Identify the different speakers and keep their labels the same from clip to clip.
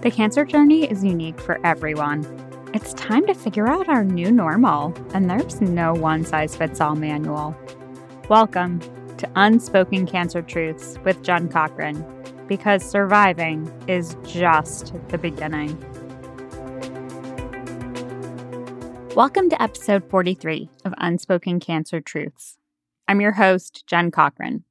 Speaker 1: The cancer journey is unique for everyone. It's time to figure out our new normal, and there's no one size fits all manual. Welcome to Unspoken Cancer Truths with Jen Cochran, because surviving is just the beginning. Welcome to episode 43 of Unspoken Cancer Truths. I'm your host, Jen Cochran.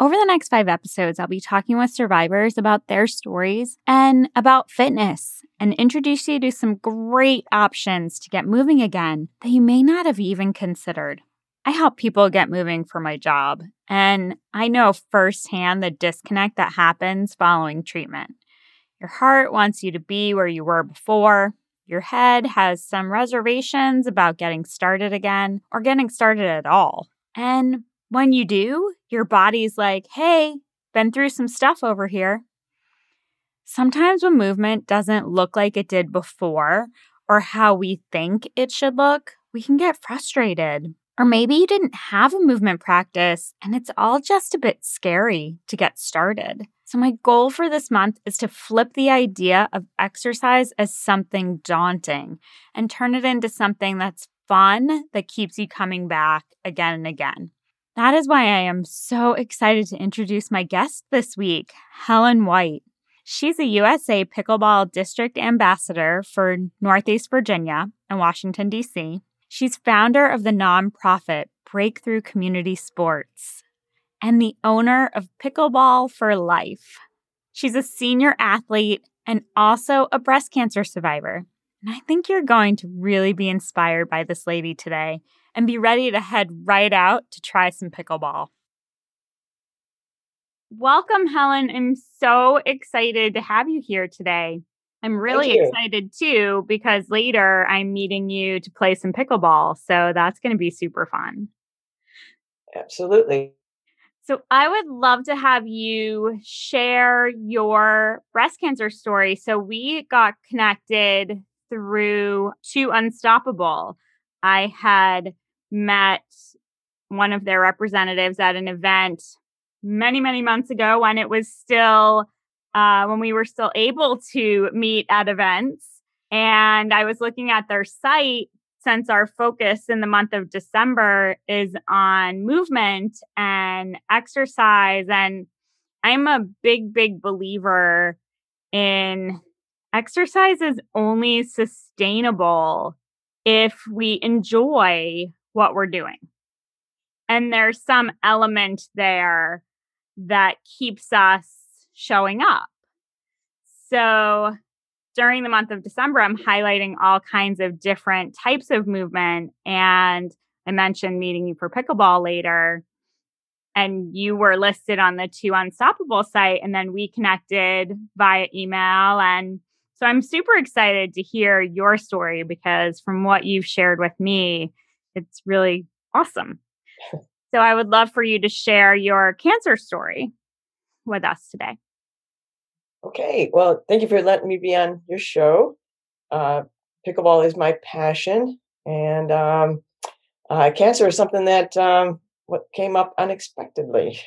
Speaker 1: Over the next five episodes, I'll be talking with survivors about their stories and about fitness and introduce you to some great options to get moving again that you may not have even considered. I help people get moving for my job, and I know firsthand the disconnect that happens following treatment. Your heart wants you to be where you were before. Your head has some reservations about getting started again or getting started at all. And when you do, your body's like, hey, been through some stuff over here. Sometimes when movement doesn't look like it did before or how we think it should look, we can get frustrated. Or maybe you didn't have a movement practice and it's all just a bit scary to get started. So, my goal for this month is to flip the idea of exercise as something daunting and turn it into something that's fun that keeps you coming back again and again. That is why I am so excited to introduce my guest this week, Helen White. She's a USA Pickleball District Ambassador for Northeast Virginia and Washington, D.C. She's founder of the nonprofit Breakthrough Community Sports and the owner of Pickleball for Life. She's a senior athlete and also a breast cancer survivor. And I think you're going to really be inspired by this lady today and be ready to head right out to try some pickleball. Welcome, Helen. I'm so excited to have you here today. I'm really excited too because later I'm meeting you to play some pickleball. So that's going to be super fun.
Speaker 2: Absolutely.
Speaker 1: So I would love to have you share your breast cancer story. So we got connected through 2 Unstoppable. I had met one of their representatives at an event many, many months ago when it was still, uh, when we were still able to meet at events. And I was looking at their site since our focus in the month of December is on movement and exercise. And I'm a big, big believer in exercise is only sustainable if we enjoy what we're doing. And there's some element there that keeps us showing up. So during the month of December, I'm highlighting all kinds of different types of movement. And I mentioned meeting you for pickleball later. And you were listed on the 2 Unstoppable site. And then we connected via email. And so I'm super excited to hear your story because from what you've shared with me, it's really awesome. so I would love for you to share your cancer story with us today.
Speaker 2: Okay. Well, thank you for letting me be on your show. Uh, pickleball is my passion, and um, uh, cancer is something that um, what came up unexpectedly.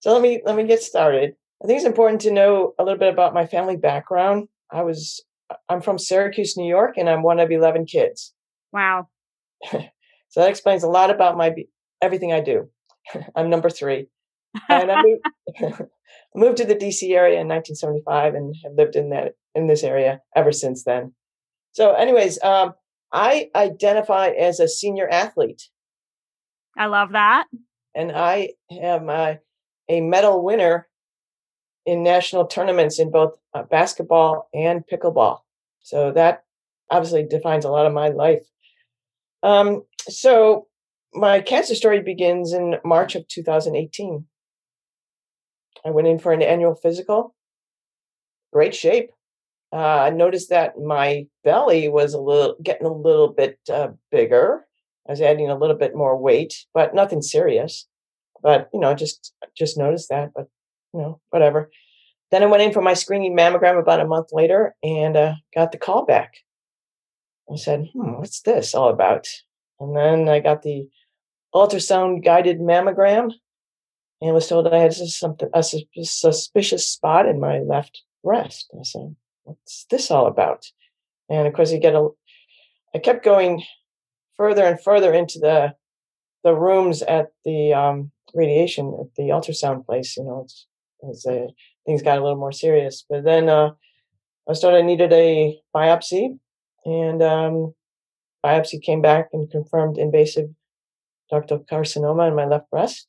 Speaker 2: So let me let me get started. I think it's important to know a little bit about my family background. I was I'm from Syracuse, New York, and I'm one of eleven kids.
Speaker 1: Wow.
Speaker 2: So that explains a lot about my everything I do. I'm number three, and I moved, moved, to the DC area in 1975 and have lived in that in this area ever since then. So, anyways, um, I identify as a senior athlete.
Speaker 1: I love that,
Speaker 2: and I am a, a medal winner in national tournaments in both uh, basketball and pickleball. So that obviously defines a lot of my life. Um, so my cancer story begins in March of 2018. I went in for an annual physical. Great shape. Uh, I noticed that my belly was a little getting a little bit uh, bigger. I was adding a little bit more weight, but nothing serious. But you know, just just noticed that. But you know, whatever. Then I went in for my screening mammogram about a month later and uh, got the call back. I said, "Hmm, what's this all about?" And then I got the ultrasound guided mammogram and was told I had something a suspicious spot in my left breast. I said, what's this all about? And of course, you get a. I kept going further and further into the the rooms at the um, radiation at the ultrasound place. You know, it's, a, things got a little more serious. But then uh, I started needed a biopsy, and um, biopsy came back and confirmed invasive ductal carcinoma in my left breast.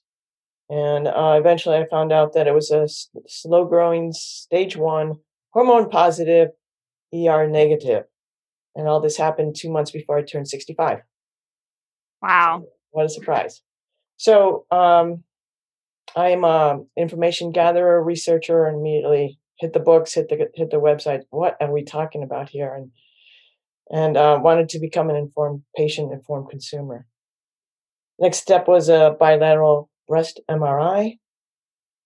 Speaker 2: And uh, eventually, I found out that it was a s- slow growing stage one hormone positive, ER negative. And all this happened two months before I turned 65.
Speaker 1: Wow.
Speaker 2: So, what a surprise. So um, I'm an information gatherer, researcher, and immediately hit the books, hit the hit the website. What are we talking about here? And and uh, wanted to become an informed patient, informed consumer. Next step was a bilateral breast MRI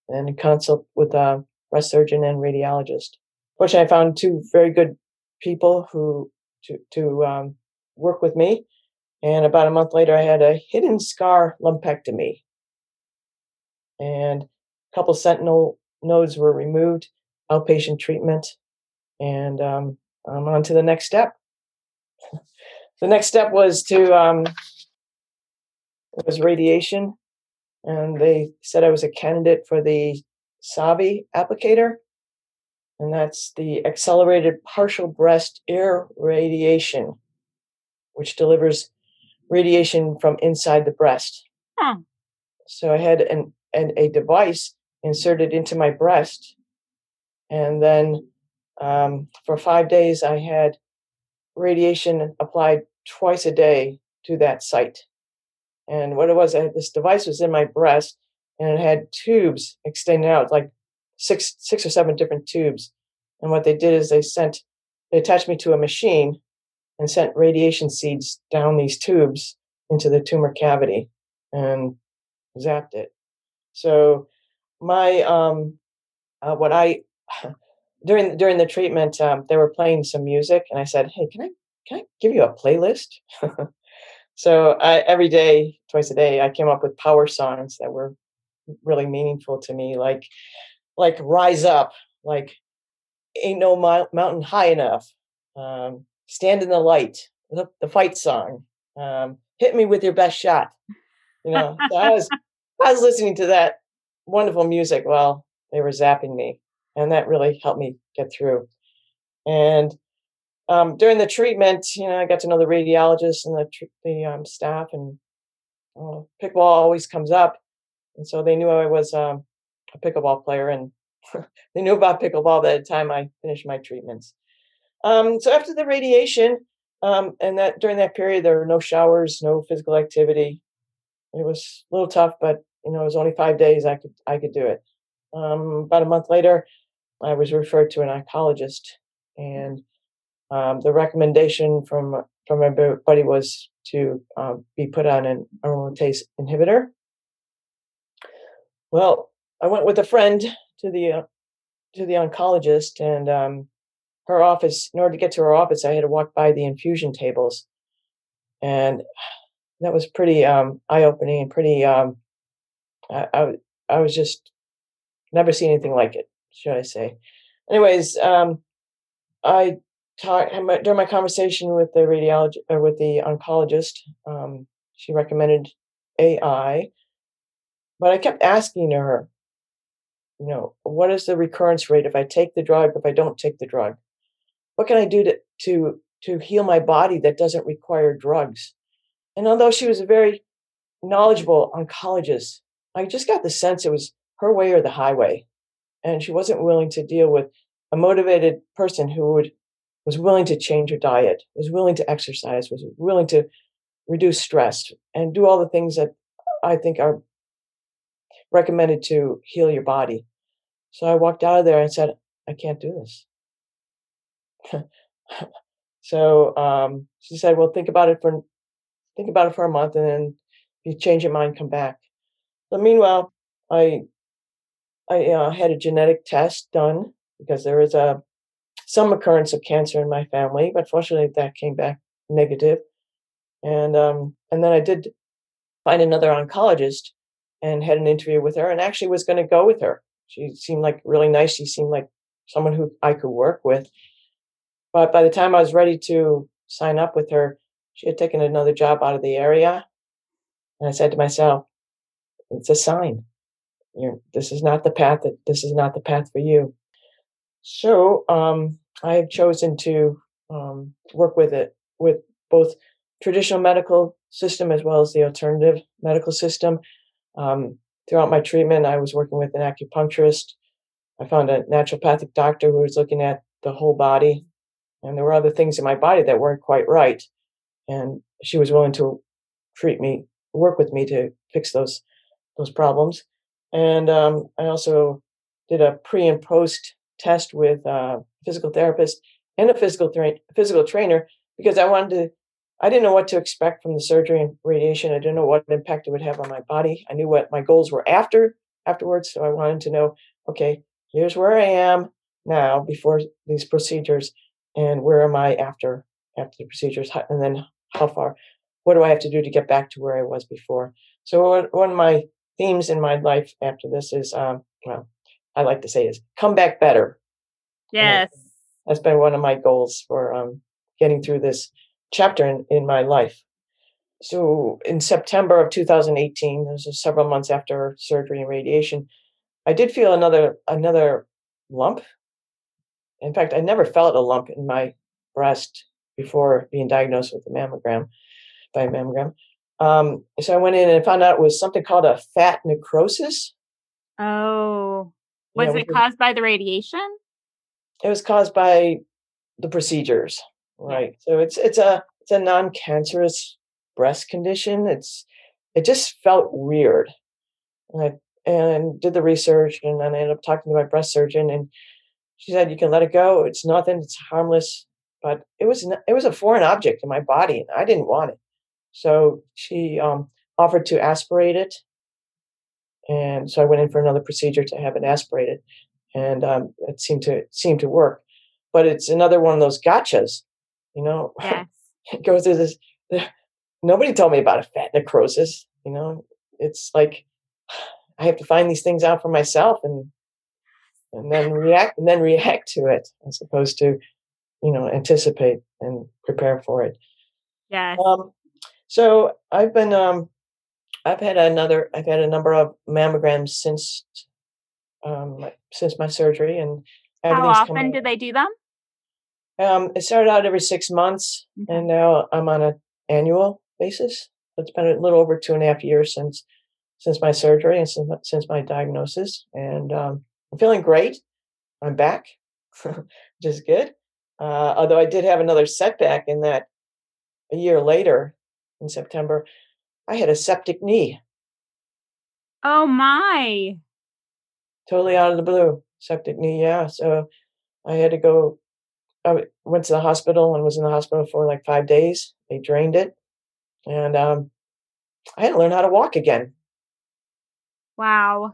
Speaker 2: and a consult with a breast surgeon and radiologist. Fortunately, I found two very good people who to to um, work with me. And about a month later, I had a hidden scar lumpectomy, and a couple sentinel nodes were removed, outpatient treatment, and um, I'm on to the next step. The next step was to um, was radiation, and they said I was a candidate for the SAVI applicator, and that's the accelerated partial breast irradiation, which delivers radiation from inside the breast.
Speaker 1: Huh.
Speaker 2: So I had an, an a device inserted into my breast, and then um, for five days I had radiation applied twice a day to that site. And what it was, I had, this device was in my breast, and it had tubes extending out, like six six or seven different tubes. And what they did is they sent they attached me to a machine and sent radiation seeds down these tubes into the tumor cavity and zapped it. So my um uh, what I during during the treatment um, they were playing some music and I said, "Hey, can I can I give you a playlist?" so I, every day, twice a day, I came up with power songs that were really meaningful to me, like like "Rise Up," like "Ain't No Mou- Mountain High Enough," um, "Stand in the Light," the, the fight song, um, "Hit Me with Your Best Shot." You know, so I was I was listening to that wonderful music while they were zapping me, and that really helped me get through. And um, during the treatment, you know, I got to know the radiologist and the the um, staff, and uh, pickleball always comes up, and so they knew I was um, a pickleball player, and they knew about pickleball by the time I finished my treatments. Um, so after the radiation, um, and that during that period, there were no showers, no physical activity. It was a little tough, but you know, it was only five days. I could I could do it. Um, about a month later, I was referred to an oncologist, and um, the recommendation from from everybody was to um, be put on an aromatase inhibitor. Well, I went with a friend to the uh, to the oncologist, and um, her office. In order to get to her office, I had to walk by the infusion tables, and that was pretty um, eye opening and pretty. Um, I, I I was just never seen anything like it. Should I say? Anyways, um, I talked during my conversation with the radiologist or with the oncologist. Um, she recommended AI, but I kept asking her, you know, what is the recurrence rate if I take the drug? If I don't take the drug, what can I do to to to heal my body that doesn't require drugs? And although she was a very knowledgeable oncologist, I just got the sense it was her way or the highway, and she wasn't willing to deal with a motivated person who would was willing to change her diet, was willing to exercise, was willing to reduce stress and do all the things that I think are recommended to heal your body. So I walked out of there and said, I can't do this. so um, she said, "Well, think about it for think about it for a month, and then if you change your mind, come back." But meanwhile, I I had a genetic test done because there is a some occurrence of cancer in my family, but fortunately that came back negative. And um, and then I did find another oncologist and had an interview with her, and actually was going to go with her. She seemed like really nice. She seemed like someone who I could work with. But by the time I was ready to sign up with her, she had taken another job out of the area. And I said to myself, it's a sign. You're, this is not the path that this is not the path for you. So um, I have chosen to um, work with it with both traditional medical system as well as the alternative medical system. Um, throughout my treatment, I was working with an acupuncturist. I found a naturopathic doctor who was looking at the whole body, and there were other things in my body that weren't quite right. And she was willing to treat me, work with me to fix those those problems. And um, I also did a pre and post test with a physical therapist and a physical tra- physical trainer because I wanted to. I didn't know what to expect from the surgery and radiation. I didn't know what impact it would have on my body. I knew what my goals were after afterwards, so I wanted to know. Okay, here's where I am now before these procedures, and where am I after after the procedures, and then how far. What do I have to do to get back to where I was before? So one of my themes in my life after this is, um, well, I like to say is come back better.
Speaker 1: Yes.
Speaker 2: that's been one of my goals for um, getting through this chapter in, in my life. So in September of 2018, this is several months after surgery and radiation, I did feel another another lump. In fact, I never felt a lump in my breast before being diagnosed with a mammogram by a mammogram. Um, so I went in and found out it was something called a fat necrosis.
Speaker 1: Oh, was yeah, it caused by the radiation?
Speaker 2: It was caused by the procedures, right? So it's it's a it's a non-cancerous breast condition. It's it just felt weird, and I and did the research, and then I ended up talking to my breast surgeon, and she said you can let it go. It's nothing. It's harmless. But it was it was a foreign object in my body, and I didn't want it. So she um, offered to aspirate it. And so I went in for another procedure to have it aspirated. And um, it seemed to seemed to work. But it's another one of those gotchas, you know.
Speaker 1: Yes.
Speaker 2: it goes through this. Nobody told me about a fat necrosis. You know, it's like I have to find these things out for myself and and then react and then react to it as opposed to, you know, anticipate and prepare for it.
Speaker 1: Yes.
Speaker 2: Um, so I've been um I've had another I've had a number of mammograms since um since my surgery and
Speaker 1: how often do they do them?
Speaker 2: Um, it started out every six months, mm-hmm. and now I'm on an annual basis. It's been a little over two and a half years since since my surgery and since, since my diagnosis, and um, I'm feeling great. I'm back, which is good. Uh, although I did have another setback in that a year later, in September, I had a septic knee.
Speaker 1: Oh my.
Speaker 2: Totally out of the blue. Septic knee, yeah. So I had to go I went to the hospital and was in the hospital for like five days. They drained it. And um, I had to learn how to walk again.
Speaker 1: Wow.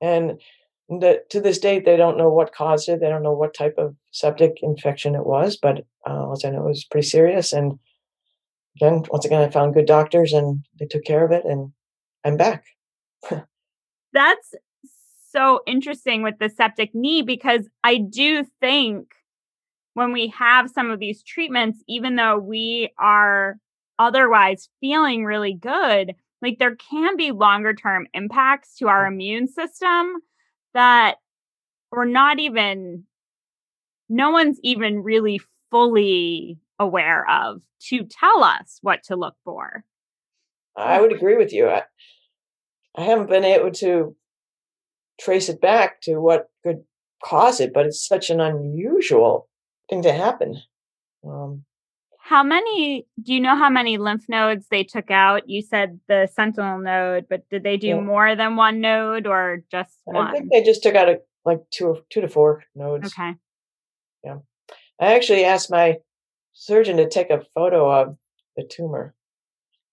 Speaker 2: And the, to this date, they don't know what caused it. They don't know what type of septic infection it was, but uh, I know it was pretty serious. And again, once again, I found good doctors and they took care of it, and I'm back.
Speaker 1: That's so interesting with the septic knee because I do think when we have some of these treatments, even though we are otherwise feeling really good, like there can be longer term impacts to our mm. immune system that we're not even, no one's even really fully aware of to tell us what to look for.
Speaker 2: I would agree with you. I, I haven't been able to trace it back to what could cause it, but it's such an unusual thing to happen. Um,
Speaker 1: how many do you know how many lymph nodes they took out? You said the sentinel node, but did they do yeah. more than one node or just one?
Speaker 2: I think they just took out a, like two two to four nodes.
Speaker 1: Okay.
Speaker 2: Yeah. I actually asked my surgeon to take a photo of the tumor.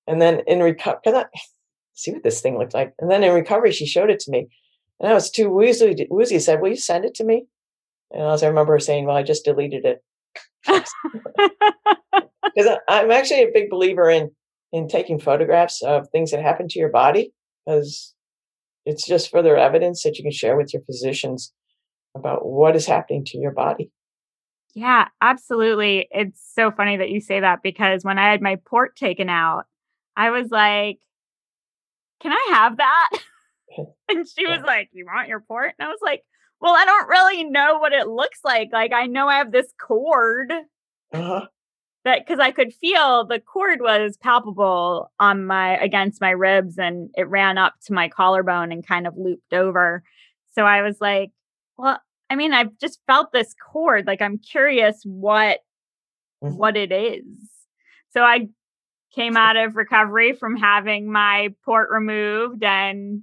Speaker 2: And then in recovery, can I see what this thing looked like. And then in recovery, she showed it to me. And I was too woozy. Woozy said, Will you send it to me? And I remember her saying, Well, I just deleted it. Because I'm actually a big believer in in taking photographs of things that happen to your body because it's just further evidence that you can share with your physicians about what is happening to your body.
Speaker 1: Yeah, absolutely. It's so funny that you say that because when I had my port taken out, I was like, can I have that? and she was like, you want your port? And I was like, well, I don't really know what it looks like. Like, I know I have this cord uh-huh. that because I could feel the cord was palpable on my against my ribs and it ran up to my collarbone and kind of looped over. So I was like, well, I mean, I've just felt this cord. Like I'm curious what mm-hmm. what it is. So I came out of recovery from having my port removed and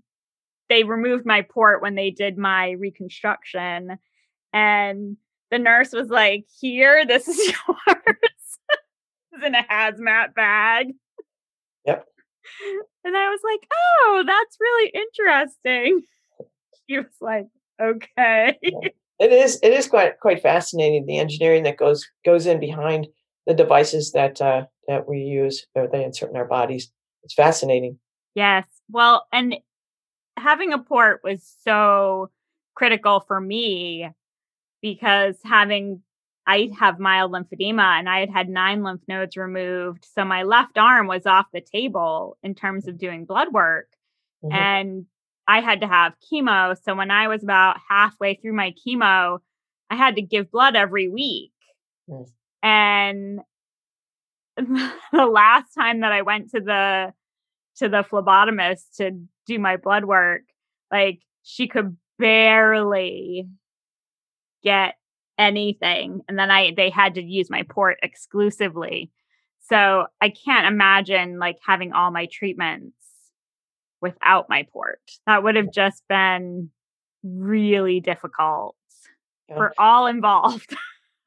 Speaker 1: they removed my port when they did my reconstruction. And the nurse was like, Here, this is yours. it's in a hazmat bag.
Speaker 2: Yep.
Speaker 1: And I was like, Oh, that's really interesting. He was like, Okay.
Speaker 2: It is it is quite quite fascinating the engineering that goes goes in behind the devices that uh, that we use or they insert in our bodies. It's fascinating.
Speaker 1: Yes. Well, and having a port was so critical for me because having I have mild lymphedema and I had had nine lymph nodes removed. So my left arm was off the table in terms of doing blood work. Mm-hmm. And I had to have chemo. So when I was about halfway through my chemo, I had to give blood every week. Yes. And the last time that I went to the to the phlebotomist to do my blood work, like she could barely get anything and then I they had to use my port exclusively. So I can't imagine like having all my treatments without my port. That would have just been really difficult yeah. for all involved.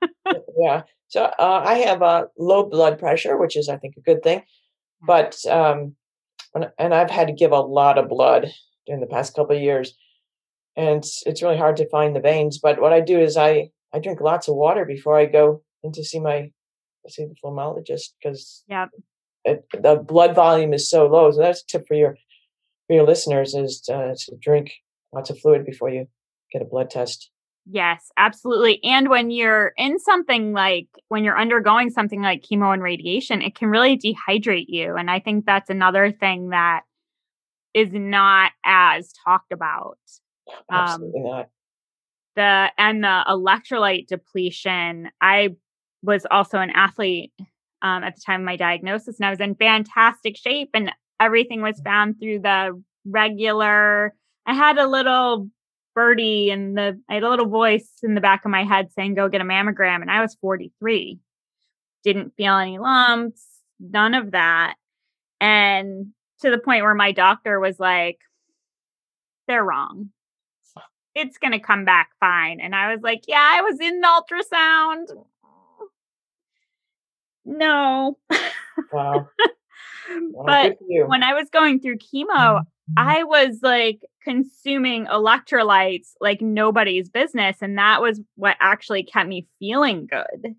Speaker 2: yeah. So uh, I have a low blood pressure, which is, I think, a good thing. But um, and I've had to give a lot of blood in the past couple of years, and it's, it's really hard to find the veins. But what I do is I I drink lots of water before I go in to see my see the phlebotomist because
Speaker 1: yeah.
Speaker 2: the blood volume is so low. So that's a tip for your for your listeners is to, to drink lots of fluid before you get a blood test.
Speaker 1: Yes, absolutely. And when you're in something like when you're undergoing something like chemo and radiation, it can really dehydrate you. And I think that's another thing that is not as talked about.
Speaker 2: Absolutely um, not.
Speaker 1: The and the electrolyte depletion. I was also an athlete um, at the time of my diagnosis, and I was in fantastic shape, and everything was found through the regular. I had a little birdie and the I had a little voice in the back of my head saying, go get a mammogram. And I was 43. Didn't feel any lumps, none of that. And to the point where my doctor was like, they're wrong. It's going to come back fine. And I was like, yeah, I was in the ultrasound. No.
Speaker 2: Wow.
Speaker 1: but when I was going through chemo, mm-hmm. I was like consuming electrolytes like nobody's business. And that was what actually kept me feeling good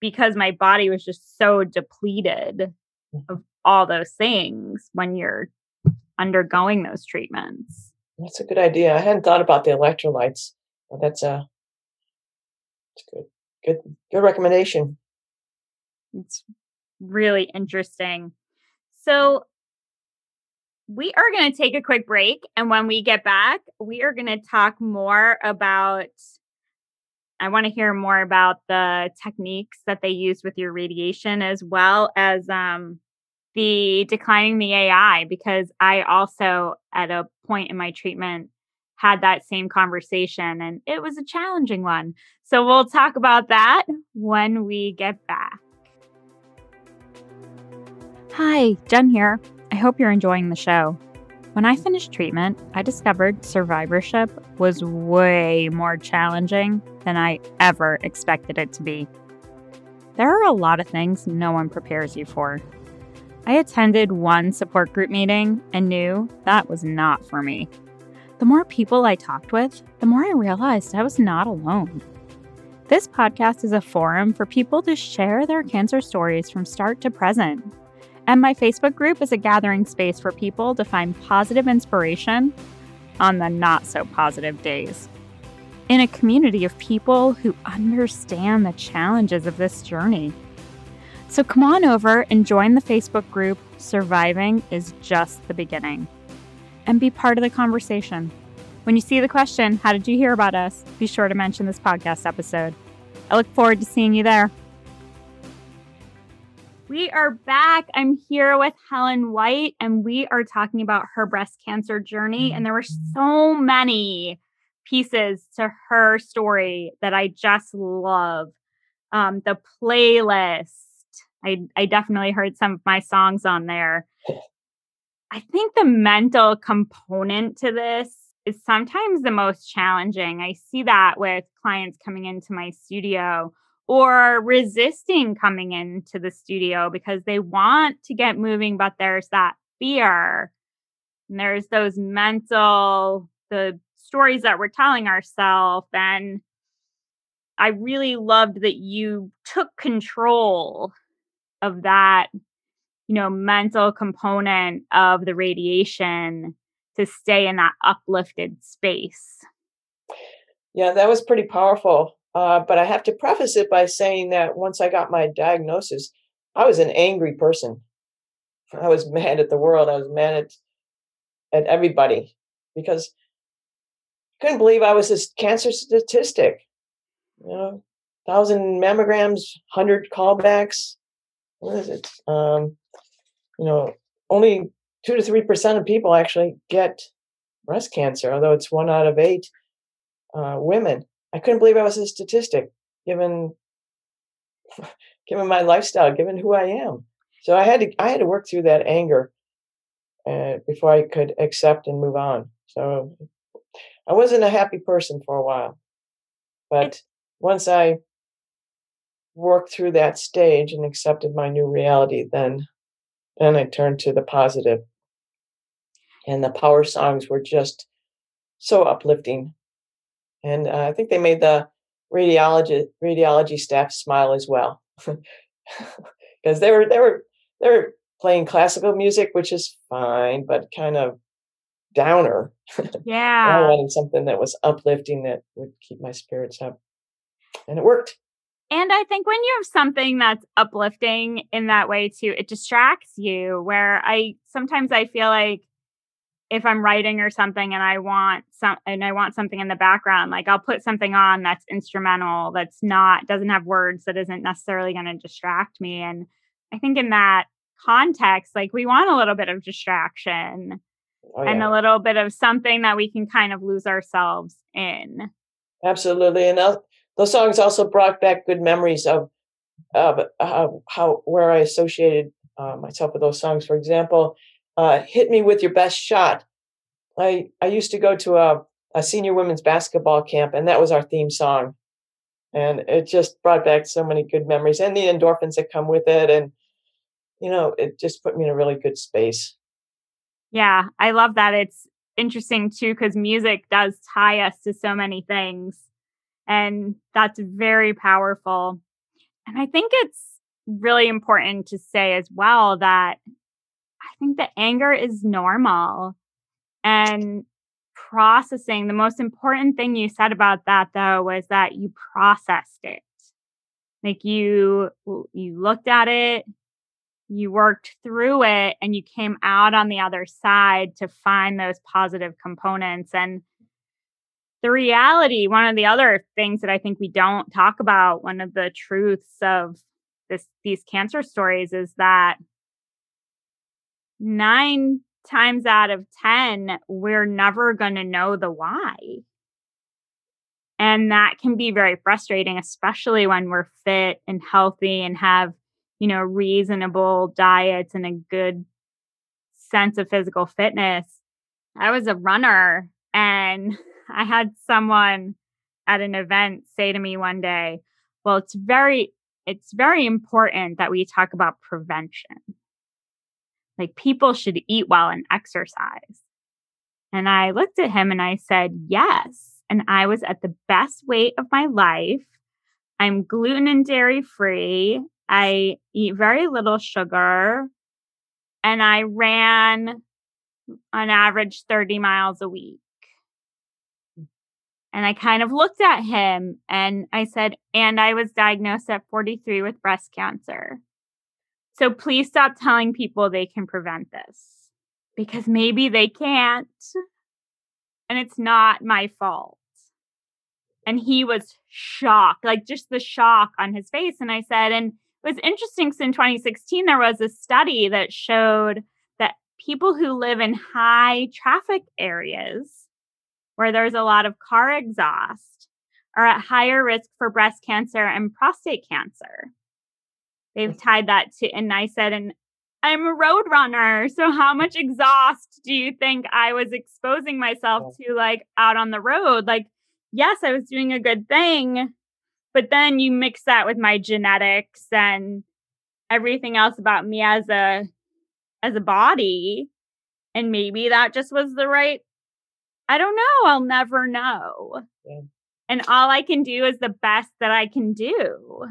Speaker 1: because my body was just so depleted of mm-hmm. all those things when you're undergoing those treatments.
Speaker 2: That's a good idea. I hadn't thought about the electrolytes, but that's a that's good. Good good recommendation.
Speaker 1: It's really interesting. So we are going to take a quick break. And when we get back, we are going to talk more about. I want to hear more about the techniques that they use with your radiation as well as um, the declining the AI, because I also, at a point in my treatment, had that same conversation and it was a challenging one. So we'll talk about that when we get back. Hi, Jen here. I hope you're enjoying the show. When I finished treatment, I discovered survivorship was way more challenging than I ever expected it to be. There are a lot of things no one prepares you for. I attended one support group meeting and knew that was not for me. The more people I talked with, the more I realized I was not alone. This podcast is a forum for people to share their cancer stories from start to present and my Facebook group is a gathering space for people to find positive inspiration on the not so positive days. in a community of people who understand the challenges of this journey. So come on over and join the Facebook group Surviving is Just the Beginning and be part of the conversation. When you see the question, How did you hear about us? be sure to mention this podcast episode. I look forward to seeing you there. We are back. I'm here with Helen White, and we are talking about her breast cancer journey. And there were so many pieces to her story that I just love. Um, the playlist. I, I definitely heard some of my songs on there. I think the mental component to this is sometimes the most challenging. I see that with clients coming into my studio or resisting coming into the studio because they want to get moving, but there's that fear. And there's those mental, the stories that we're telling ourselves. And I really loved that you took control of that, you know, mental component of the radiation to stay in that uplifted space.
Speaker 2: Yeah, that was pretty powerful. Uh, but I have to preface it by saying that once I got my diagnosis, I was an angry person. I was mad at the world. I was mad at, at everybody because I couldn't believe I was this cancer statistic. You know, thousand mammograms, hundred callbacks. What is it? Um, you know, only two to three percent of people actually get breast cancer, although it's one out of eight uh, women. I couldn't believe I was a statistic, given given my lifestyle, given who I am. So I had to I had to work through that anger uh, before I could accept and move on. So I wasn't a happy person for a while, but once I worked through that stage and accepted my new reality, then then I turned to the positive. And the power songs were just so uplifting and uh, I think they made the radiology radiology staff smile as well because they were they were they were playing classical music, which is fine, but kind of downer.
Speaker 1: Yeah,
Speaker 2: I wanted something that was uplifting that would keep my spirits up, and it worked.
Speaker 1: And I think when you have something that's uplifting in that way too, it distracts you. Where I sometimes I feel like if I'm writing or something and I want some and I want something in the background, like I'll put something on that's instrumental, that's not doesn't have words, that isn't necessarily going to distract me. And I think in that context, like we want a little bit of distraction oh, yeah. and a little bit of something that we can kind of lose ourselves in.
Speaker 2: Absolutely, and those songs also brought back good memories of of uh, how where I associated uh, myself with those songs. For example, uh, hit me with your best shot. I I used to go to a, a senior women's basketball camp, and that was our theme song, and it just brought back so many good memories and the endorphins that come with it, and you know, it just put me in a really good space.
Speaker 1: Yeah, I love that. It's interesting too because music does tie us to so many things, and that's very powerful. And I think it's really important to say as well that I think the anger is normal and processing. The most important thing you said about that though was that you processed it. Like you you looked at it, you worked through it and you came out on the other side to find those positive components and the reality one of the other things that i think we don't talk about one of the truths of this these cancer stories is that nine times out of 10, we're never going to know the why. And that can be very frustrating, especially when we're fit and healthy and have, you know, reasonable diets and a good sense of physical fitness. I was a runner and I had someone at an event say to me one day, well, it's very, it's very important that we talk about prevention like people should eat well and exercise. And I looked at him and I said, yes. And I was at the best weight of my life. I'm gluten and dairy free. I eat very little sugar. And I ran on average 30 miles a week. And I kind of looked at him and I said, And I was diagnosed at 43 with breast cancer. So please stop telling people they can prevent this because maybe they can't. And it's not my fault. And he was shocked, like just the shock on his face. And I said, and it was interesting because in 2016, there was a study that showed that people who live in high traffic areas where there's a lot of car exhaust are at higher risk for breast cancer and prostate cancer. They've mm. tied that to, and I said, and I'm a road runner. So how much exhaust do you think I was exposing myself to like out on the road? Like, yes, I was doing a good thing, but then you mix that with my genetics and everything else about me as a as a body and maybe that just was the right I don't know. I'll never know. Yeah. And all I can do is the best that I can do.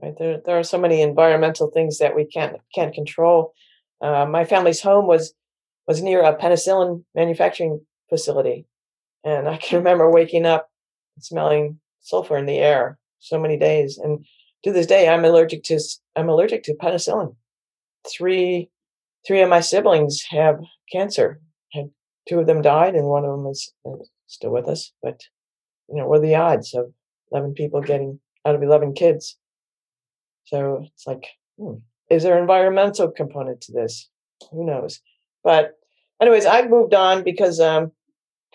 Speaker 2: Right. There, there are so many environmental things that we can't can't control. Uh, my family's home was was near a penicillin manufacturing facility, and I can remember waking up smelling sulfur in the air so many days. And to this day, I'm allergic to I'm allergic to penicillin. Three three of my siblings have cancer, had two of them died and one of them is still with us. But, you know, what are the odds of 11 people getting out of 11 kids? So it's like, hmm, is there an environmental component to this? Who knows? But, anyways, I've moved on because um,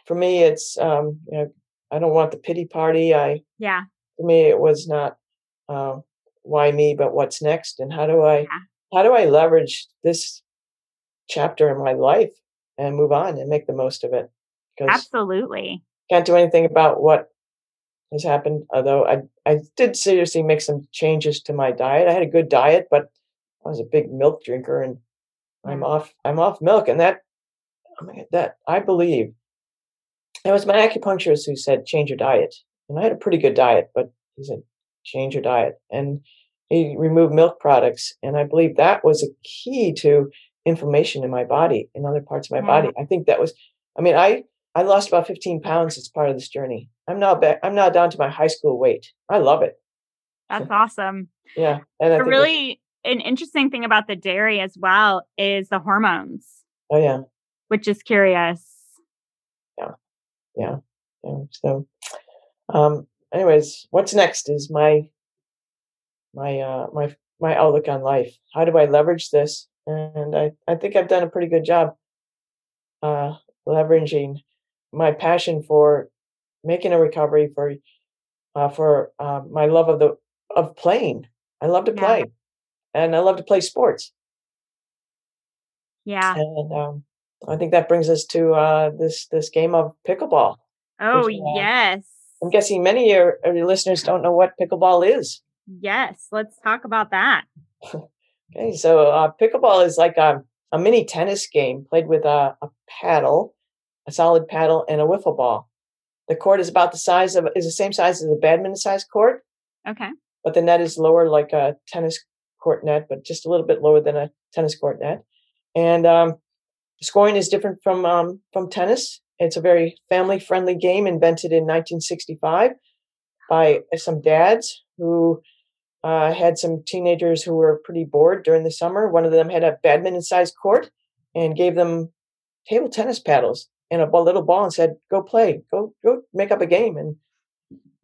Speaker 2: for me, it's, um, you know, I don't want the pity party. I,
Speaker 1: yeah,
Speaker 2: for me, it was not uh, why me, but what's next, and how do I, yeah. how do I leverage this chapter in my life and move on and make the most of it.
Speaker 1: Because Absolutely.
Speaker 2: Can't do anything about what has happened. Although I, I did seriously make some changes to my diet. I had a good diet, but I was a big milk drinker and I'm mm. off, I'm off milk. And that, oh my God, that I believe it was my acupuncturist who said, change your diet. And I had a pretty good diet, but he said, change your diet. And he removed milk products. And I believe that was a key to inflammation in my body, in other parts of my body. I think that was, I mean, I, I lost about 15 pounds as part of this journey. I'm now back, I'm now down to my high school weight. I love it.
Speaker 1: That's awesome.
Speaker 2: Yeah.
Speaker 1: And a really an interesting thing about the dairy as well is the hormones.
Speaker 2: Oh yeah.
Speaker 1: Which is curious.
Speaker 2: Yeah. Yeah. Yeah. So um anyways, what's next is my my uh my my outlook on life. How do I leverage this and I, I think I've done a pretty good job uh, leveraging my passion for making a recovery for uh, for uh, my love of the of playing. I love to yeah. play, and I love to play sports.
Speaker 1: Yeah,
Speaker 2: and um, I think that brings us to uh, this this game of pickleball.
Speaker 1: Oh which, uh, yes,
Speaker 2: I'm guessing many of your, of your listeners don't know what pickleball is.
Speaker 1: Yes, let's talk about that.
Speaker 2: Okay, so uh, pickleball is like a, a mini tennis game played with a, a paddle, a solid paddle, and a wiffle ball. The court is about the size of is the same size as a badminton size court.
Speaker 1: Okay.
Speaker 2: But the net is lower, like a tennis court net, but just a little bit lower than a tennis court net. And um, scoring is different from um, from tennis. It's a very family friendly game invented in 1965 by some dads who uh, had some teenagers who were pretty bored during the summer. One of them had a badminton sized court and gave them table tennis paddles and a little ball and said, "Go play, go go make up a game." And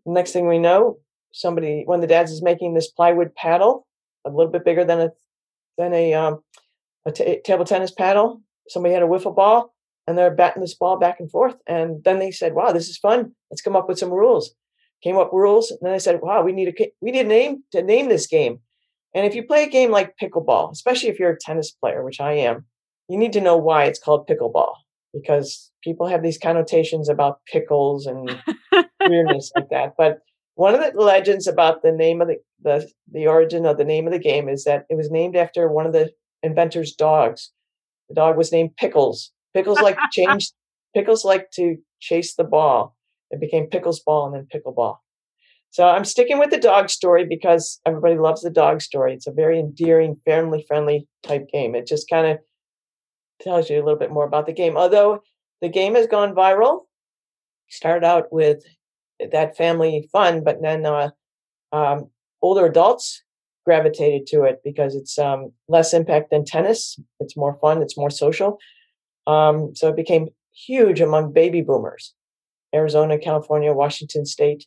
Speaker 2: next thing we know, somebody, one of the dads, is making this plywood paddle, a little bit bigger than a than a um, a t- table tennis paddle. Somebody had a wiffle ball, and they're batting this ball back and forth. And then they said, "Wow, this is fun. Let's come up with some rules." came up rules, and then I said, "Wow, we need a we need a name to name this game." And if you play a game like pickleball, especially if you're a tennis player, which I am, you need to know why it's called pickleball because people have these connotations about pickles and weirdness like that. But one of the legends about the name of the, the the origin of the name of the game is that it was named after one of the inventor's dogs. The dog was named Pickles. Pickles like to change. Pickles like to chase the ball. It became Pickles Ball and then Pickleball. So I'm sticking with the dog story because everybody loves the dog story. It's a very endearing, family friendly type game. It just kind of tells you a little bit more about the game. Although the game has gone viral, started out with that family fun, but then uh, um, older adults gravitated to it because it's um, less impact than tennis. It's more fun. It's more social. Um, so it became huge among baby boomers. Arizona, California, Washington State,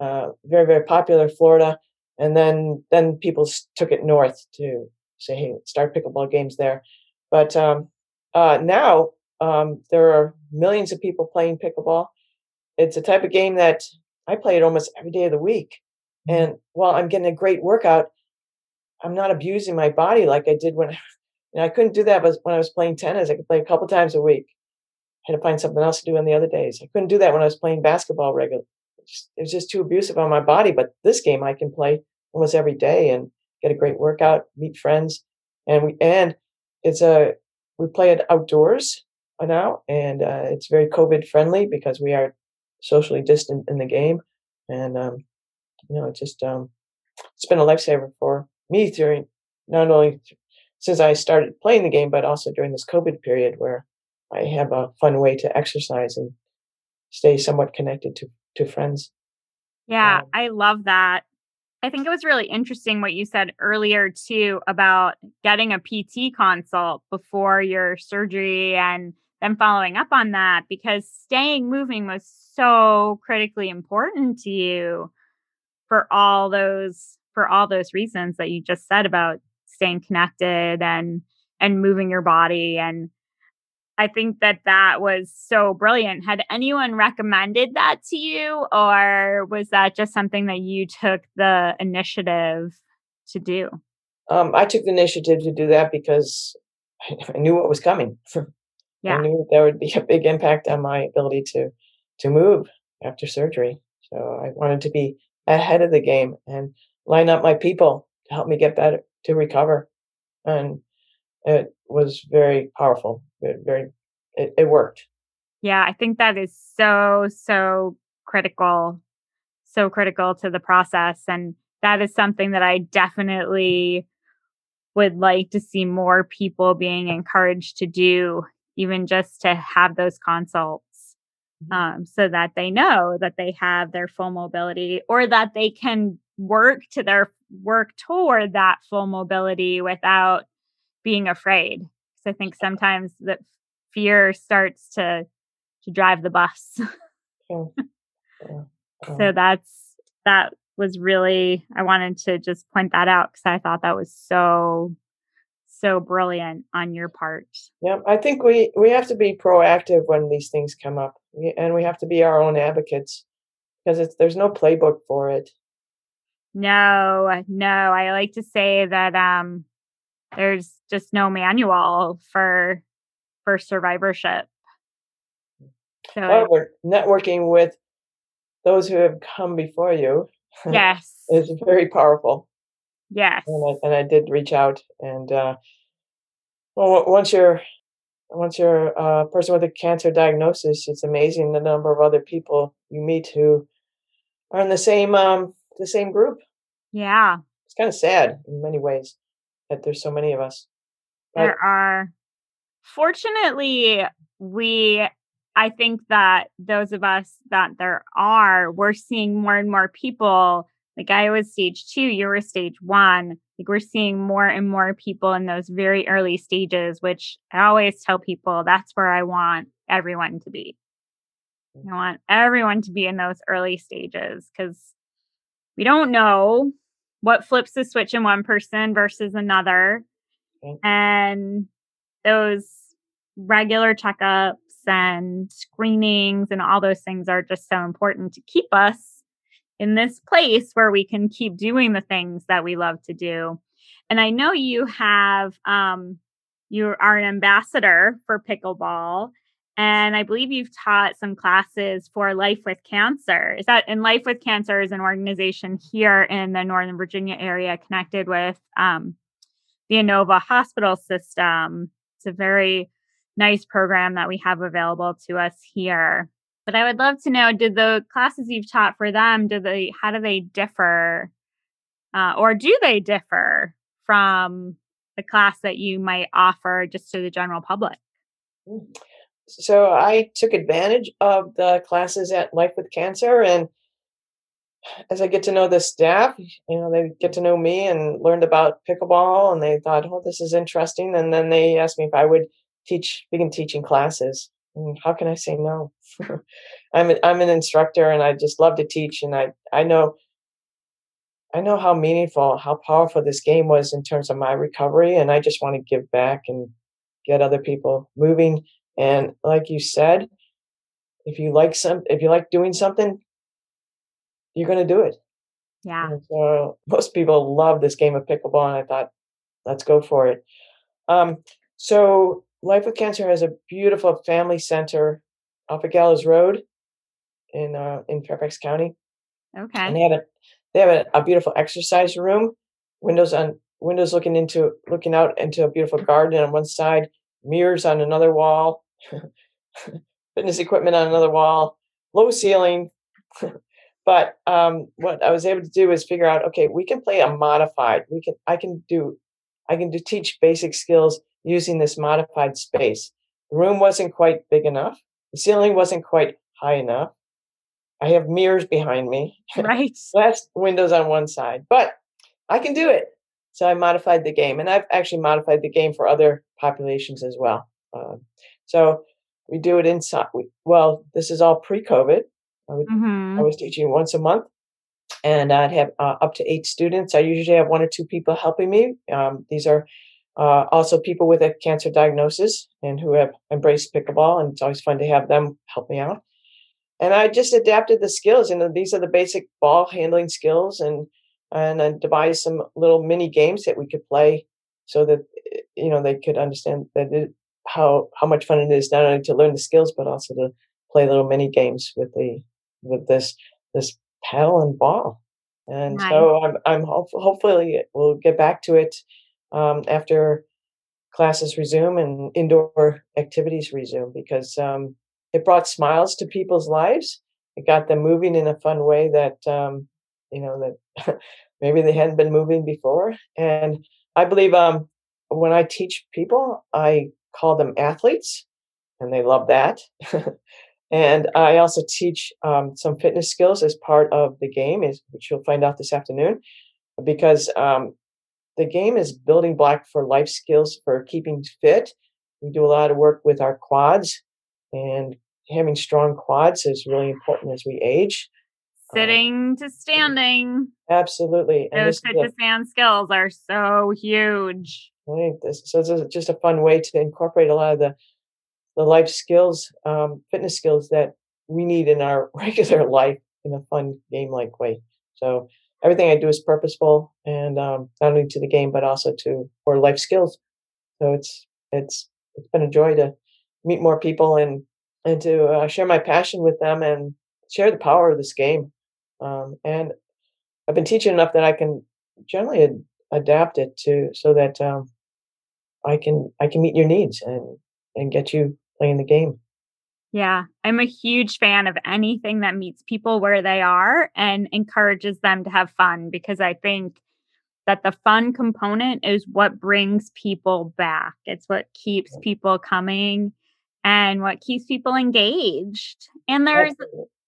Speaker 2: uh, very very popular. Florida, and then then people took it north to say, hey, start pickleball games there. But um, uh, now um, there are millions of people playing pickleball. It's a type of game that I play it almost every day of the week. Mm-hmm. And while I'm getting a great workout, I'm not abusing my body like I did when you know, I couldn't do that but when I was playing tennis. I could play a couple times a week. I had to find something else to do on the other days. I couldn't do that when I was playing basketball regularly. It, it was just too abusive on my body. But this game I can play almost every day and get a great workout, meet friends, and we and it's a we play it outdoors now, and uh, it's very COVID friendly because we are socially distant in the game, and um, you know, it's just um, it's been a lifesaver for me during not only since I started playing the game, but also during this COVID period where I have a fun way to exercise and stay somewhat connected to to friends.
Speaker 1: Yeah, um, I love that. I think it was really interesting what you said earlier too about getting a PT consult before your surgery and then following up on that because staying moving was so critically important to you for all those for all those reasons that you just said about staying connected and and moving your body and I think that that was so brilliant. Had anyone recommended that to you, or was that just something that you took the initiative to do?
Speaker 2: Um, I took the initiative to do that because I knew what was coming. yeah. I knew that there would be a big impact on my ability to to move after surgery. So I wanted to be ahead of the game and line up my people to help me get better to recover. And it was very powerful. Very, it, it worked.
Speaker 1: Yeah, I think that is so, so critical, so critical to the process. And that is something that I definitely would like to see more people being encouraged to do, even just to have those consults mm-hmm. um, so that they know that they have their full mobility or that they can work to their work toward that full mobility without being afraid. I think sometimes that fear starts to to drive the bus. yeah. Yeah. So that's that was really I wanted to just point that out because I thought that was so so brilliant on your part.
Speaker 2: Yeah, I think we we have to be proactive when these things come up, and we have to be our own advocates because it's there's no playbook for it.
Speaker 1: No, no. I like to say that um there's just no manual for for survivorship.
Speaker 2: So However, networking with those who have come before you
Speaker 1: yes.
Speaker 2: is very powerful.
Speaker 1: Yes
Speaker 2: and I, and I did reach out and uh, well, once you're once you're a person with a cancer diagnosis it's amazing the number of other people you meet who are in the same um the same group.
Speaker 1: Yeah.
Speaker 2: It's kind of sad in many ways that there's so many of us.
Speaker 1: But there are. Fortunately, we, I think that those of us that there are, we're seeing more and more people. Like I was stage two, you were stage one. Like we're seeing more and more people in those very early stages, which I always tell people that's where I want everyone to be. I mm. want everyone to be in those early stages because we don't know what flips the switch in one person versus another. Okay. And those regular checkups and screenings and all those things are just so important to keep us in this place where we can keep doing the things that we love to do. And I know you have um you are an ambassador for pickleball and I believe you've taught some classes for Life with Cancer. Is that and Life with Cancer is an organization here in the Northern Virginia area connected with um, the Inova hospital system. It's a very nice program that we have available to us here. But I would love to know did the classes you've taught for them, do they how do they differ? Uh, or do they differ from the class that you might offer just to the general public?
Speaker 2: So I took advantage of the classes at Life with Cancer, and as I get to know the staff, you know, they get to know me and learned about pickleball and they thought, oh, this is interesting. And then they asked me if I would teach, begin teaching classes. And how can I say no? I'm, a, I'm an instructor and I just love to teach. And I, I know, I know how meaningful, how powerful this game was in terms of my recovery. And I just want to give back and get other people moving. And like you said, if you like some, if you like doing something, you're going to do it.
Speaker 1: Yeah.
Speaker 2: And so most people love this game of pickleball, and I thought, let's go for it. Um, so Life with Cancer has a beautiful family center off of Gallows Road in uh, in Fairfax County.
Speaker 1: Okay.
Speaker 2: And they have a they have a, a beautiful exercise room, windows on windows looking into looking out into a beautiful garden on one side, mirrors on another wall, fitness equipment on another wall, low ceiling. But um, what I was able to do is figure out, okay, we can play a modified. We can, I can do, I can do teach basic skills using this modified space. The room wasn't quite big enough. The ceiling wasn't quite high enough. I have mirrors behind me.
Speaker 1: Right.
Speaker 2: Glass windows on one side, but I can do it. So I modified the game, and I've actually modified the game for other populations as well. Um, so we do it inside. well, this is all pre-COVID. I, would, mm-hmm. I was teaching once a month and I'd have uh, up to eight students. I usually have one or two people helping me. Um, these are uh, also people with a cancer diagnosis and who have embraced pickleball, and it's always fun to have them help me out. And I just adapted the skills, and these are the basic ball handling skills, and and I devised some little mini games that we could play, so that you know they could understand that it, how how much fun it is not only to learn the skills but also to play little mini games with the with this this paddle and ball. And nice. so I'm I'm hope, hopefully we'll get back to it um, after classes resume and indoor activities resume because um, it brought smiles to people's lives. It got them moving in a fun way that um, you know that maybe they hadn't been moving before. And I believe um, when I teach people, I call them athletes, and they love that. And I also teach um, some fitness skills as part of the game, is, which you'll find out this afternoon, because um, the game is building block for life skills for keeping fit. We do a lot of work with our quads, and having strong quads is really important as we age.
Speaker 1: Um, Sitting to standing.
Speaker 2: Absolutely.
Speaker 1: And Those fit to stand skills are so huge.
Speaker 2: Right. This, so this is just a fun way to incorporate a lot of the the life skills, um, fitness skills that we need in our regular life in a fun game like way. So everything I do is purposeful and um, not only to the game but also to for life skills. So it's it's it's been a joy to meet more people and and to uh, share my passion with them and share the power of this game. Um, and I've been teaching enough that I can generally ad- adapt it to so that um, I can I can meet your needs and and get you playing the game.
Speaker 1: Yeah, I'm a huge fan of anything that meets people where they are and encourages them to have fun because I think that the fun component is what brings people back. It's what keeps people coming and what keeps people engaged. And there's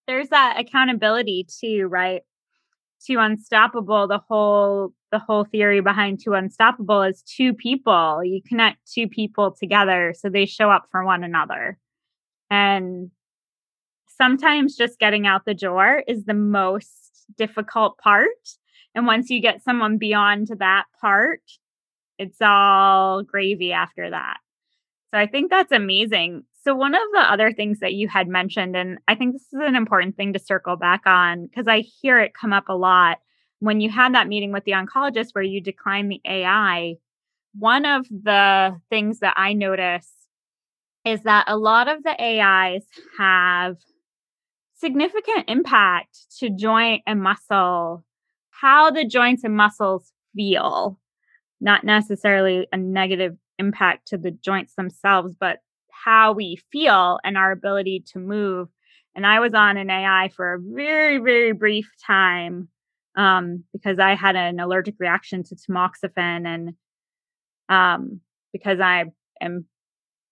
Speaker 1: there's that accountability too, right? 2Unstoppable, the whole the whole theory behind 2Unstoppable is two people. You connect two people together so they show up for one another. And sometimes just getting out the door is the most difficult part and once you get someone beyond that part it's all gravy after that. So i think that's amazing so one of the other things that you had mentioned and i think this is an important thing to circle back on because i hear it come up a lot when you had that meeting with the oncologist where you declined the AI, one of the things that I notice is that a lot of the AIs have significant impact to joint and muscle, how the joints and muscles feel, not necessarily a negative impact to the joints themselves, but how we feel and our ability to move. And I was on an AI for a very, very brief time um, because I had an allergic reaction to tamoxifen, and um, because I am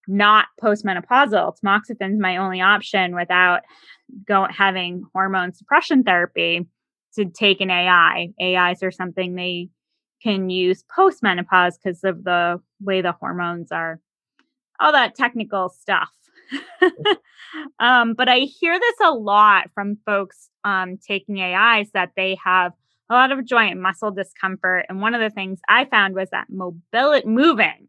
Speaker 1: not postmenopausal, tamoxifen is my only option without go having hormone suppression therapy. to take an AI. AIs are something they can use postmenopause because of the way the hormones are, all that technical stuff. um, but I hear this a lot from folks um, taking AIs that they have a lot of joint muscle discomfort. And one of the things I found was that mobility, moving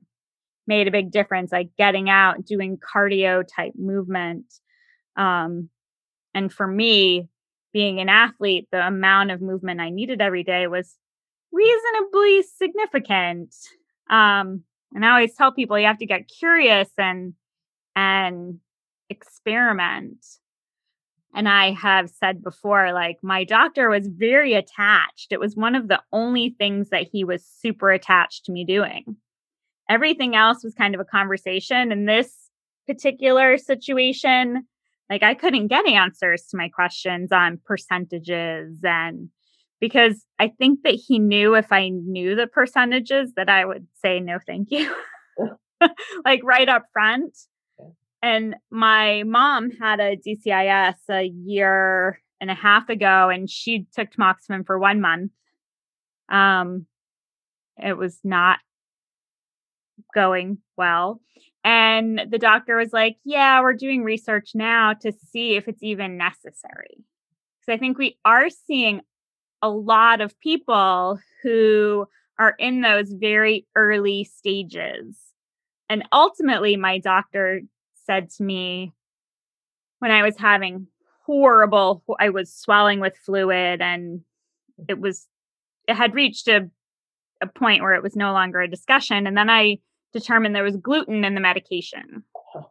Speaker 1: made a big difference, like getting out, doing cardio type movement. Um, and for me, being an athlete, the amount of movement I needed every day was reasonably significant. Um, and I always tell people you have to get curious and and experiment. And I have said before, like my doctor was very attached. It was one of the only things that he was super attached to me doing. Everything else was kind of a conversation. In this particular situation, like I couldn't get answers to my questions on percentages and because I think that he knew if I knew the percentages that I would say no thank you. like right up front. And my mom had a DCIS a year and a half ago, and she took tamoxifen for one month. Um, it was not going well. And the doctor was like, Yeah, we're doing research now to see if it's even necessary. Because I think we are seeing a lot of people who are in those very early stages. And ultimately, my doctor said to me when I was having horrible, I was swelling with fluid and it was, it had reached a, a point where it was no longer a discussion. And then I determined there was gluten in the medication. Oh.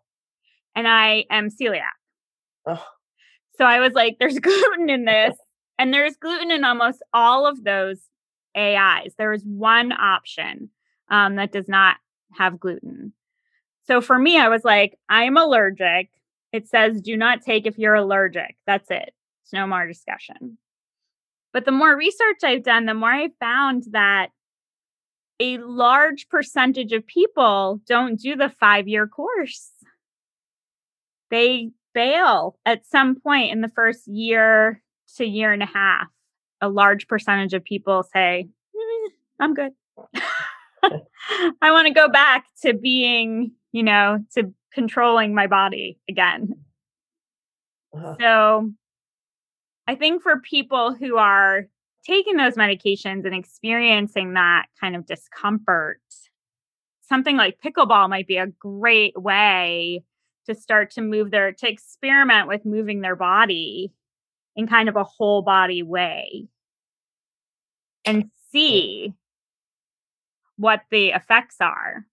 Speaker 1: And I am celiac. Oh. So I was like, there's gluten in this. And there's gluten in almost all of those AIs. There is one option um, that does not have gluten. So for me, I was like, I'm allergic. It says do not take if you're allergic. That's it. It's no more discussion. But the more research I've done, the more I found that a large percentage of people don't do the five year course. They bail at some point in the first year to year and a half. A large percentage of people say, eh, I'm good. I want to go back to being you know, to controlling my body again. Uh-huh. So I think for people who are taking those medications and experiencing that kind of discomfort, something like pickleball might be a great way to start to move their, to experiment with moving their body in kind of a whole body way and see what the effects are.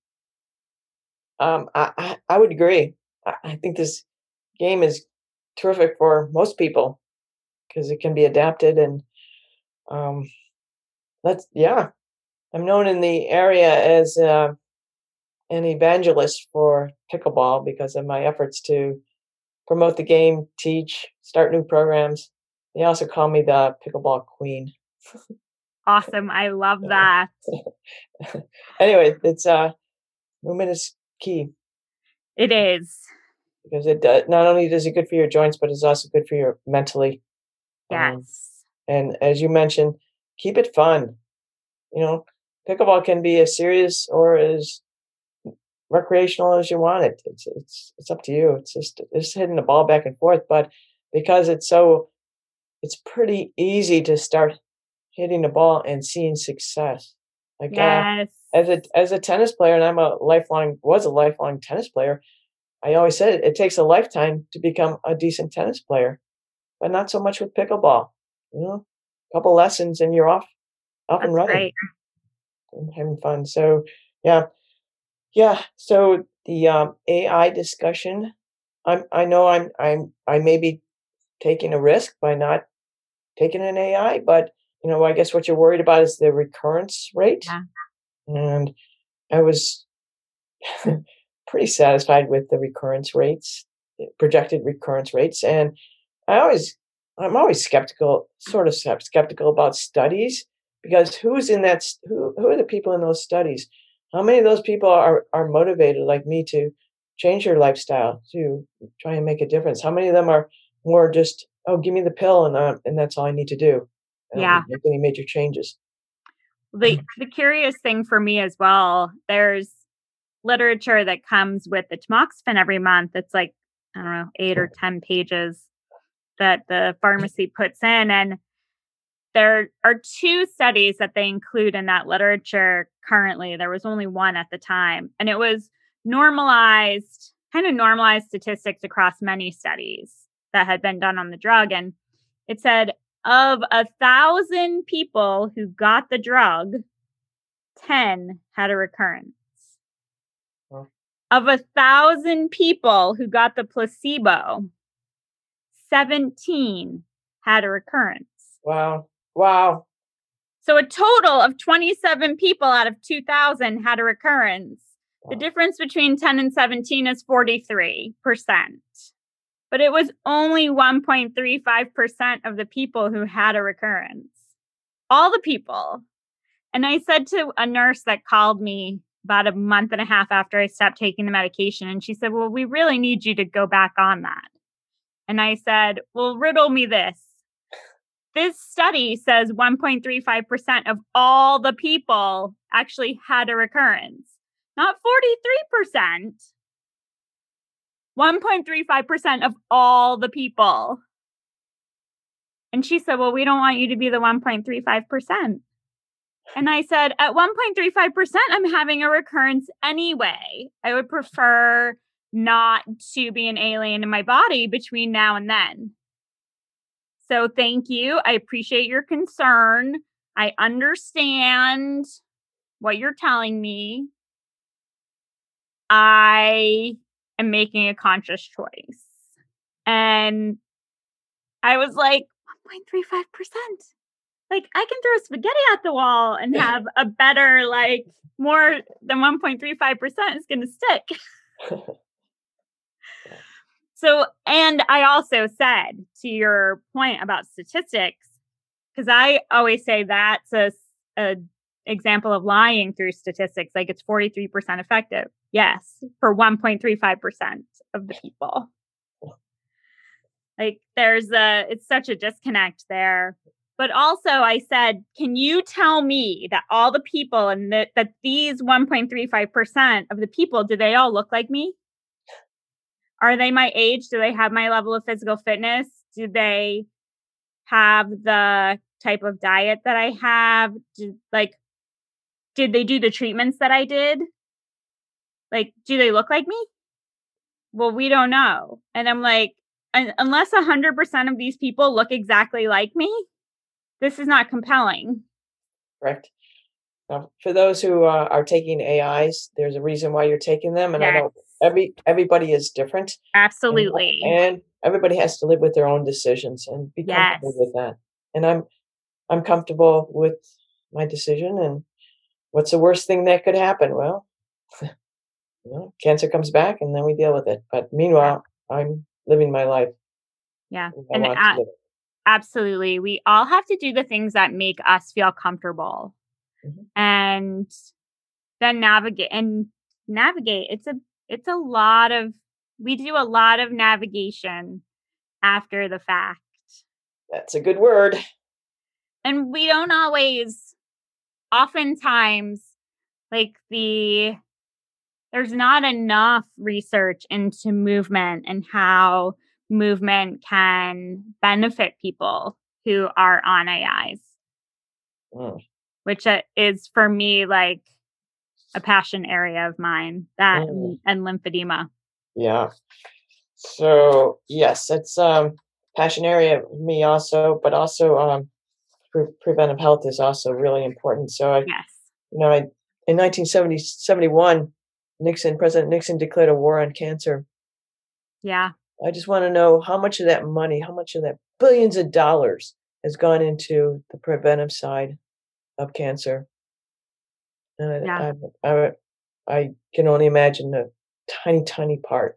Speaker 2: Um, I, I, I would agree. I, I think this game is terrific for most people because it can be adapted and um, that's yeah. I'm known in the area as uh, an evangelist for pickleball because of my efforts to promote the game, teach, start new programs. They also call me the pickleball queen.
Speaker 1: awesome. I love that.
Speaker 2: anyway, it's uh movement is key.
Speaker 1: It is
Speaker 2: because it does, not only does it good for your joints, but it's also good for your mentally.
Speaker 1: Um, yes. Um,
Speaker 2: and as you mentioned, keep it fun. You know, pickleball can be as serious or as recreational as you want it. It's it's it's up to you. It's just it's hitting the ball back and forth, but because it's so it's pretty easy to start hitting the ball and seeing success. Like yes. uh, as a as a tennis player, and I'm a lifelong was a lifelong tennis player. I always said it, it takes a lifetime to become a decent tennis player, but not so much with pickleball. You know, a couple lessons and you're off, off and running, and having fun. So yeah, yeah. So the um, AI discussion, I'm I know I'm I'm I may be taking a risk by not taking an AI, but you know, I guess what you're worried about is the recurrence rate. Yeah. And I was pretty satisfied with the recurrence rates, eh, projected recurrence rates. And I always, I'm always skeptical, sort of skeptical about studies because who's in that, who, who are the people in those studies? How many of those people are, are motivated like me to change your lifestyle, to try and make a difference? How many of them are more just, oh, give me the pill and, uh, and that's all I need to do?
Speaker 1: yeah.
Speaker 2: make any major changes.
Speaker 1: The the curious thing for me as well, there's literature that comes with the tamoxifen every month. It's like I don't know, eight or ten pages that the pharmacy puts in, and there are two studies that they include in that literature currently. There was only one at the time, and it was normalized, kind of normalized statistics across many studies that had been done on the drug. And it said of a thousand people who got the drug, 10 had a recurrence. Of a thousand people who got the placebo, 17 had a recurrence.
Speaker 2: Wow. Wow.
Speaker 1: So a total of 27 people out of 2,000 had a recurrence. Wow. The difference between 10 and 17 is 43%. But it was only 1.35% of the people who had a recurrence. All the people. And I said to a nurse that called me about a month and a half after I stopped taking the medication, and she said, Well, we really need you to go back on that. And I said, Well, riddle me this this study says 1.35% of all the people actually had a recurrence, not 43%. 1.35% of all the people. And she said, Well, we don't want you to be the 1.35%. And I said, At 1.35%, I'm having a recurrence anyway. I would prefer not to be an alien in my body between now and then. So thank you. I appreciate your concern. I understand what you're telling me. I am making a conscious choice. And I was like, 1.35%. Like, I can throw spaghetti at the wall and have a better, like, more than 1.35% is going to stick. So, and I also said to your point about statistics, because I always say that's a, a example of lying through statistics. Like it's 43% effective. Yes, for 1.35% of the people. Like there's a, it's such a disconnect there. But also, I said, can you tell me that all the people and that, that these 1.35% of the people, do they all look like me? are they my age? Do they have my level of physical fitness? Do they have the type of diet that I have? Do, like, did they do the treatments that I did? Like, do they look like me? Well, we don't know. And I'm like, unless 100% of these people look exactly like me, this is not compelling.
Speaker 2: Correct. Now, for those who uh, are taking AIs, there's a reason why you're taking them, and yes. I don't every everybody is different.
Speaker 1: Absolutely.
Speaker 2: And, and, everybody has to live with their own decisions and be comfortable yes. with that. And I'm I'm comfortable with my decision and what's the worst thing that could happen? Well, you know, cancer comes back and then we deal with it. But meanwhile, I'm living my life.
Speaker 1: Yeah. And a- absolutely. We all have to do the things that make us feel comfortable. Mm-hmm. And then navigate and navigate. It's a it's a lot of we do a lot of navigation after the fact.
Speaker 2: That's a good word.
Speaker 1: And we don't always oftentimes like the there's not enough research into movement and how movement can benefit people who are on AIs. Mm. Which uh, is for me like a passion area of mine that mm. and, lymphedema
Speaker 2: yeah so yes it's um passion area of me also but also um pre- preventive health is also really important so i
Speaker 1: yes
Speaker 2: you know i in 1970 71 nixon president nixon declared a war on cancer
Speaker 1: yeah
Speaker 2: i just want to know how much of that money how much of that billions of dollars has gone into the preventive side of cancer and yeah. I, I, I can only imagine a tiny, tiny part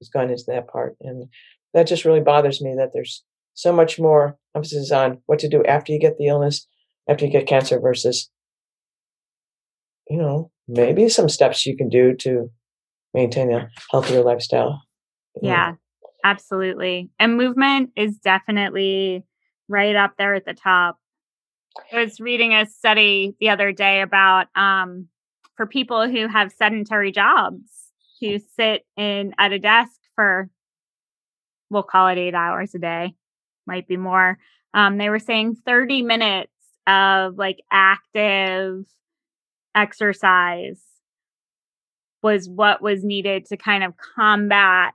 Speaker 2: has gone into that part. And that just really bothers me that there's so much more emphasis on what to do after you get the illness, after you get cancer versus, you know, maybe some steps you can do to maintain a healthier lifestyle.
Speaker 1: Yeah, absolutely. And movement is definitely right up there at the top I was reading a study the other day about um, for people who have sedentary jobs who sit in at a desk for we'll call it eight hours a day, might be more. Um, they were saying 30 minutes of like active exercise was what was needed to kind of combat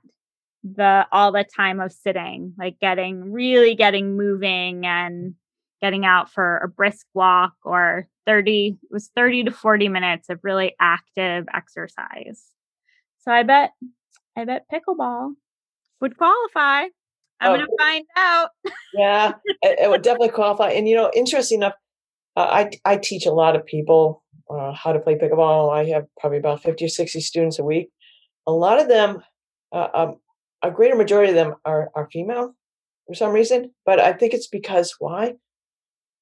Speaker 1: the all the time of sitting, like getting really getting moving and getting out for a brisk walk or 30 it was 30 to 40 minutes of really active exercise. So I bet I bet pickleball would qualify. I'm oh. going to find out.
Speaker 2: yeah, it, it, would definitely qualify. And you know, interesting enough, uh, I I teach a lot of people uh, how to play pickleball. I have probably about 50 or 60 students a week. A lot of them, uh, um, a greater majority of them are are female for some reason, but I think it's because why?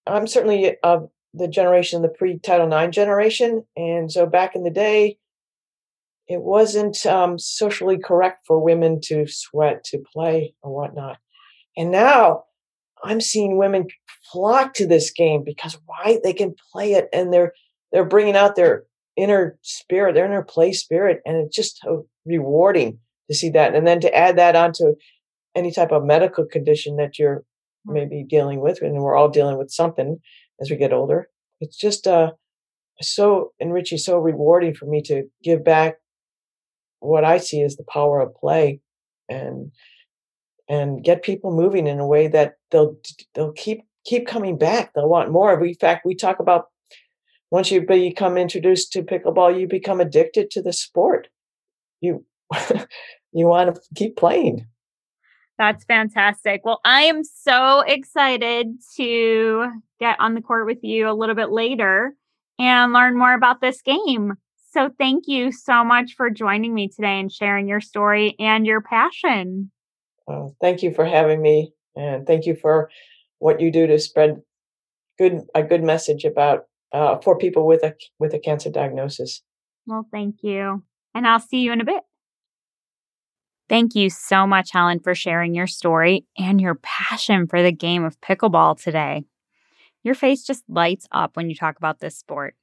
Speaker 2: I'm certainly of the generation, the pre Title IX generation, and so back in the day, it wasn't um, socially correct for women to sweat, to play, or whatnot. And now I'm seeing women flock to this game because why? They can play it, and they're they're bringing out their inner spirit, their inner play spirit, and it's just so rewarding to see that. And then to add that onto any type of medical condition that you're Hmm. maybe dealing with, and we're all dealing with something as we get older. It's just uh, so enriching, so rewarding for me to give back what I see as the power of play, and and get people moving in a way that they'll they'll keep keep coming back. They'll want more. We, in fact, we talk about once you become introduced to pickleball, you become addicted to the sport. You you want to keep playing.
Speaker 1: That's fantastic. Well, I am so excited to get on the court with you a little bit later and learn more about this game. So, thank you so much for joining me today and sharing your story and your passion.
Speaker 2: Uh, thank you for having me, and thank you for what you do to spread good a good message about uh, for people with a with a cancer diagnosis.
Speaker 1: Well, thank you, and I'll see you in a bit. Thank you so much, Helen, for sharing your story and your passion for the game of pickleball today. Your face just lights up when you talk about this sport.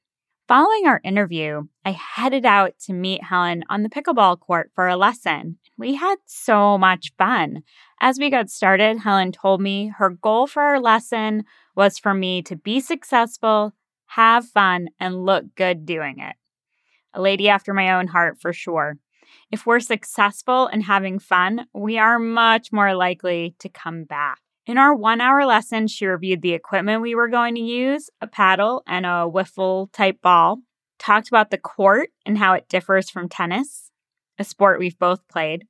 Speaker 1: Following our interview, I headed out to meet Helen on the pickleball court for a lesson. We had so much fun. As we got started, Helen told me her goal for our lesson was for me to be successful, have fun, and look good doing it. A lady after my own heart for sure. If we're successful and having fun, we are much more likely to come back. In our one hour lesson, she reviewed the equipment we were going to use a paddle and a wiffle type ball, talked about the court and how it differs from tennis, a sport we've both played.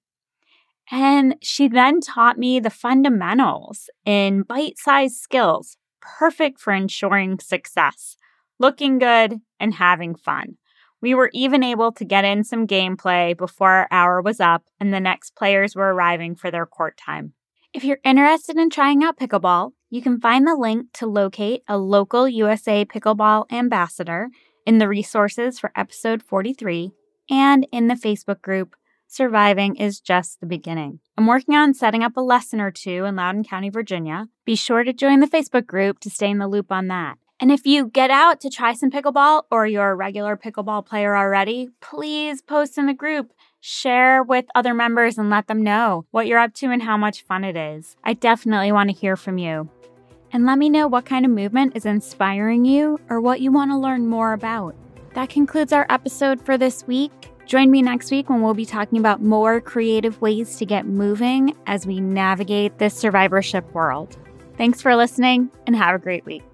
Speaker 1: And she then taught me the fundamentals in bite sized skills, perfect for ensuring success, looking good, and having fun. We were even able to get in some gameplay before our hour was up and the next players were arriving for their court time. If you're interested in trying out pickleball, you can find the link to locate a local USA Pickleball ambassador in the resources for episode 43 and in the Facebook group Surviving is Just the Beginning. I'm working on setting up a lesson or two in Loudoun County, Virginia. Be sure to join the Facebook group to stay in the loop on that. And if you get out to try some pickleball or you're a regular pickleball player already, please post in the group. Share with other members and let them know what you're up to and how much fun it is. I definitely want to hear from you. And let me know what kind of movement is inspiring you or what you want to learn more about. That concludes our episode for this week. Join me next week when we'll be talking about more creative ways to get moving as we navigate this survivorship world. Thanks for listening and have a great week.